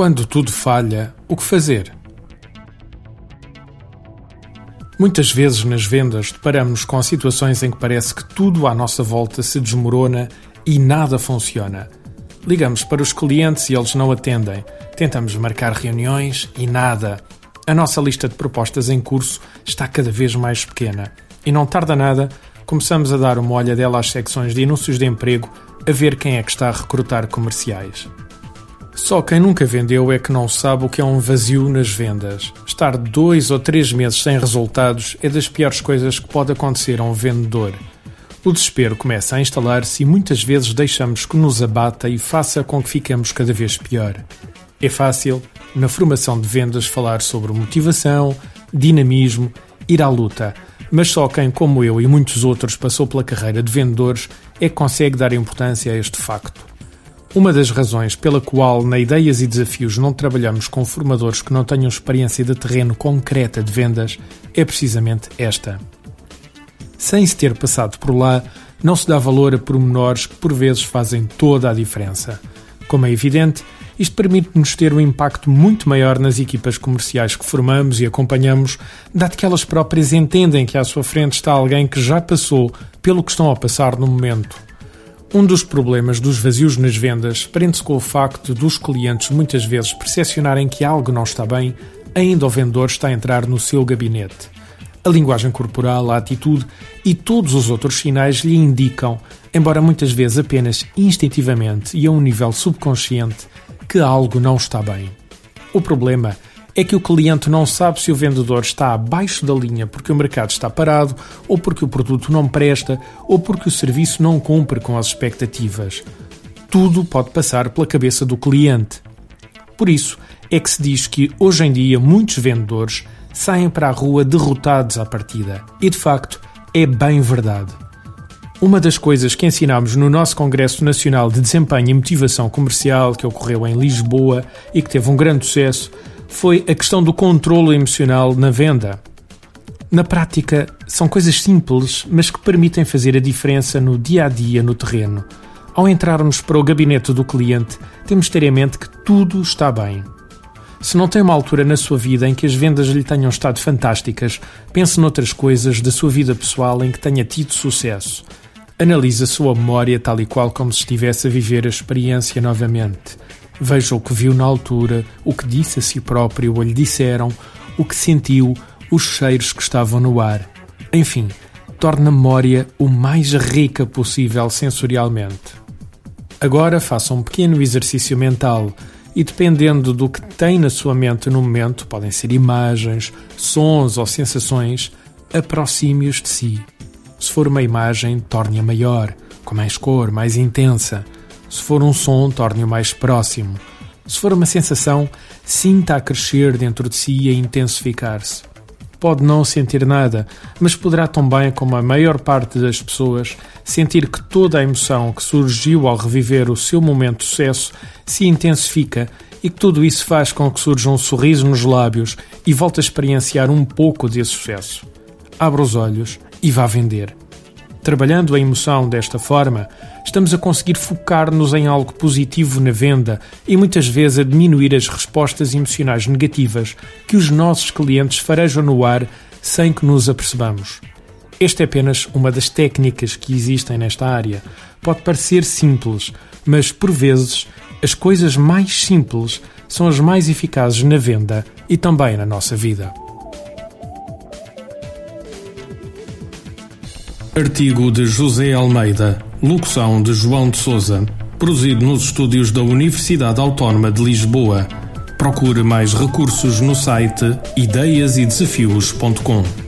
Quando tudo falha, o que fazer? Muitas vezes nas vendas deparamos com situações em que parece que tudo à nossa volta se desmorona e nada funciona. Ligamos para os clientes e eles não atendem. Tentamos marcar reuniões e nada. A nossa lista de propostas em curso está cada vez mais pequena. E não tarda nada, começamos a dar uma olhadela às secções de anúncios de emprego a ver quem é que está a recrutar comerciais. Só quem nunca vendeu é que não sabe o que é um vazio nas vendas. Estar dois ou três meses sem resultados é das piores coisas que pode acontecer a um vendedor. O desespero começa a instalar-se e muitas vezes deixamos que nos abata e faça com que fiquemos cada vez pior. É fácil, na formação de vendas, falar sobre motivação, dinamismo, ir à luta, mas só quem, como eu e muitos outros, passou pela carreira de vendedores é que consegue dar importância a este facto. Uma das razões pela qual na Ideias e Desafios não trabalhamos com formadores que não tenham experiência de terreno concreta de vendas é precisamente esta. Sem se ter passado por lá, não se dá valor a pormenores que por vezes fazem toda a diferença. Como é evidente, isto permite-nos ter um impacto muito maior nas equipas comerciais que formamos e acompanhamos, dado que elas próprias entendem que à sua frente está alguém que já passou pelo que estão a passar no momento. Um dos problemas dos vazios nas vendas prende-se com o facto dos clientes muitas vezes percepcionarem que algo não está bem, ainda o vendedor está a entrar no seu gabinete. A linguagem corporal, a atitude e todos os outros sinais lhe indicam, embora muitas vezes apenas instintivamente e a um nível subconsciente, que algo não está bem. O problema é é que o cliente não sabe se o vendedor está abaixo da linha porque o mercado está parado, ou porque o produto não presta, ou porque o serviço não cumpre com as expectativas. Tudo pode passar pela cabeça do cliente. Por isso é que se diz que hoje em dia muitos vendedores saem para a rua derrotados à partida. E de facto é bem verdade. Uma das coisas que ensinámos no nosso Congresso Nacional de Desempenho e Motivação Comercial, que ocorreu em Lisboa e que teve um grande sucesso, foi a questão do controlo emocional na venda. Na prática, são coisas simples, mas que permitem fazer a diferença no dia a dia no terreno. Ao entrarmos para o gabinete do cliente, temos de ter em mente que tudo está bem. Se não tem uma altura na sua vida em que as vendas lhe tenham estado fantásticas, pense noutras coisas da sua vida pessoal em que tenha tido sucesso. Analise a sua memória tal e qual como se estivesse a viver a experiência novamente. Veja o que viu na altura, o que disse a si próprio ou lhe disseram, o que sentiu, os cheiros que estavam no ar. Enfim, torne a memória o mais rica possível sensorialmente. Agora faça um pequeno exercício mental e, dependendo do que tem na sua mente no momento, podem ser imagens, sons ou sensações, aproxime-os de si. Se for uma imagem, torne-a maior, com mais cor, mais intensa. Se for um som, torne-o mais próximo. Se for uma sensação, sinta a crescer dentro de si e a intensificar-se. Pode não sentir nada, mas poderá também, como a maior parte das pessoas, sentir que toda a emoção que surgiu ao reviver o seu momento de sucesso se intensifica e que tudo isso faz com que surja um sorriso nos lábios e volte a experienciar um pouco desse sucesso. Abra os olhos e vá vender. Trabalhando a emoção desta forma, estamos a conseguir focar-nos em algo positivo na venda e muitas vezes a diminuir as respostas emocionais negativas que os nossos clientes farejam no ar sem que nos apercebamos. Esta é apenas uma das técnicas que existem nesta área. Pode parecer simples, mas por vezes as coisas mais simples são as mais eficazes na venda e também na nossa vida. Artigo de José Almeida, locução de João de Souza, produzido nos estúdios da Universidade Autónoma de Lisboa. Procure mais recursos no site ideiasedesafios.com.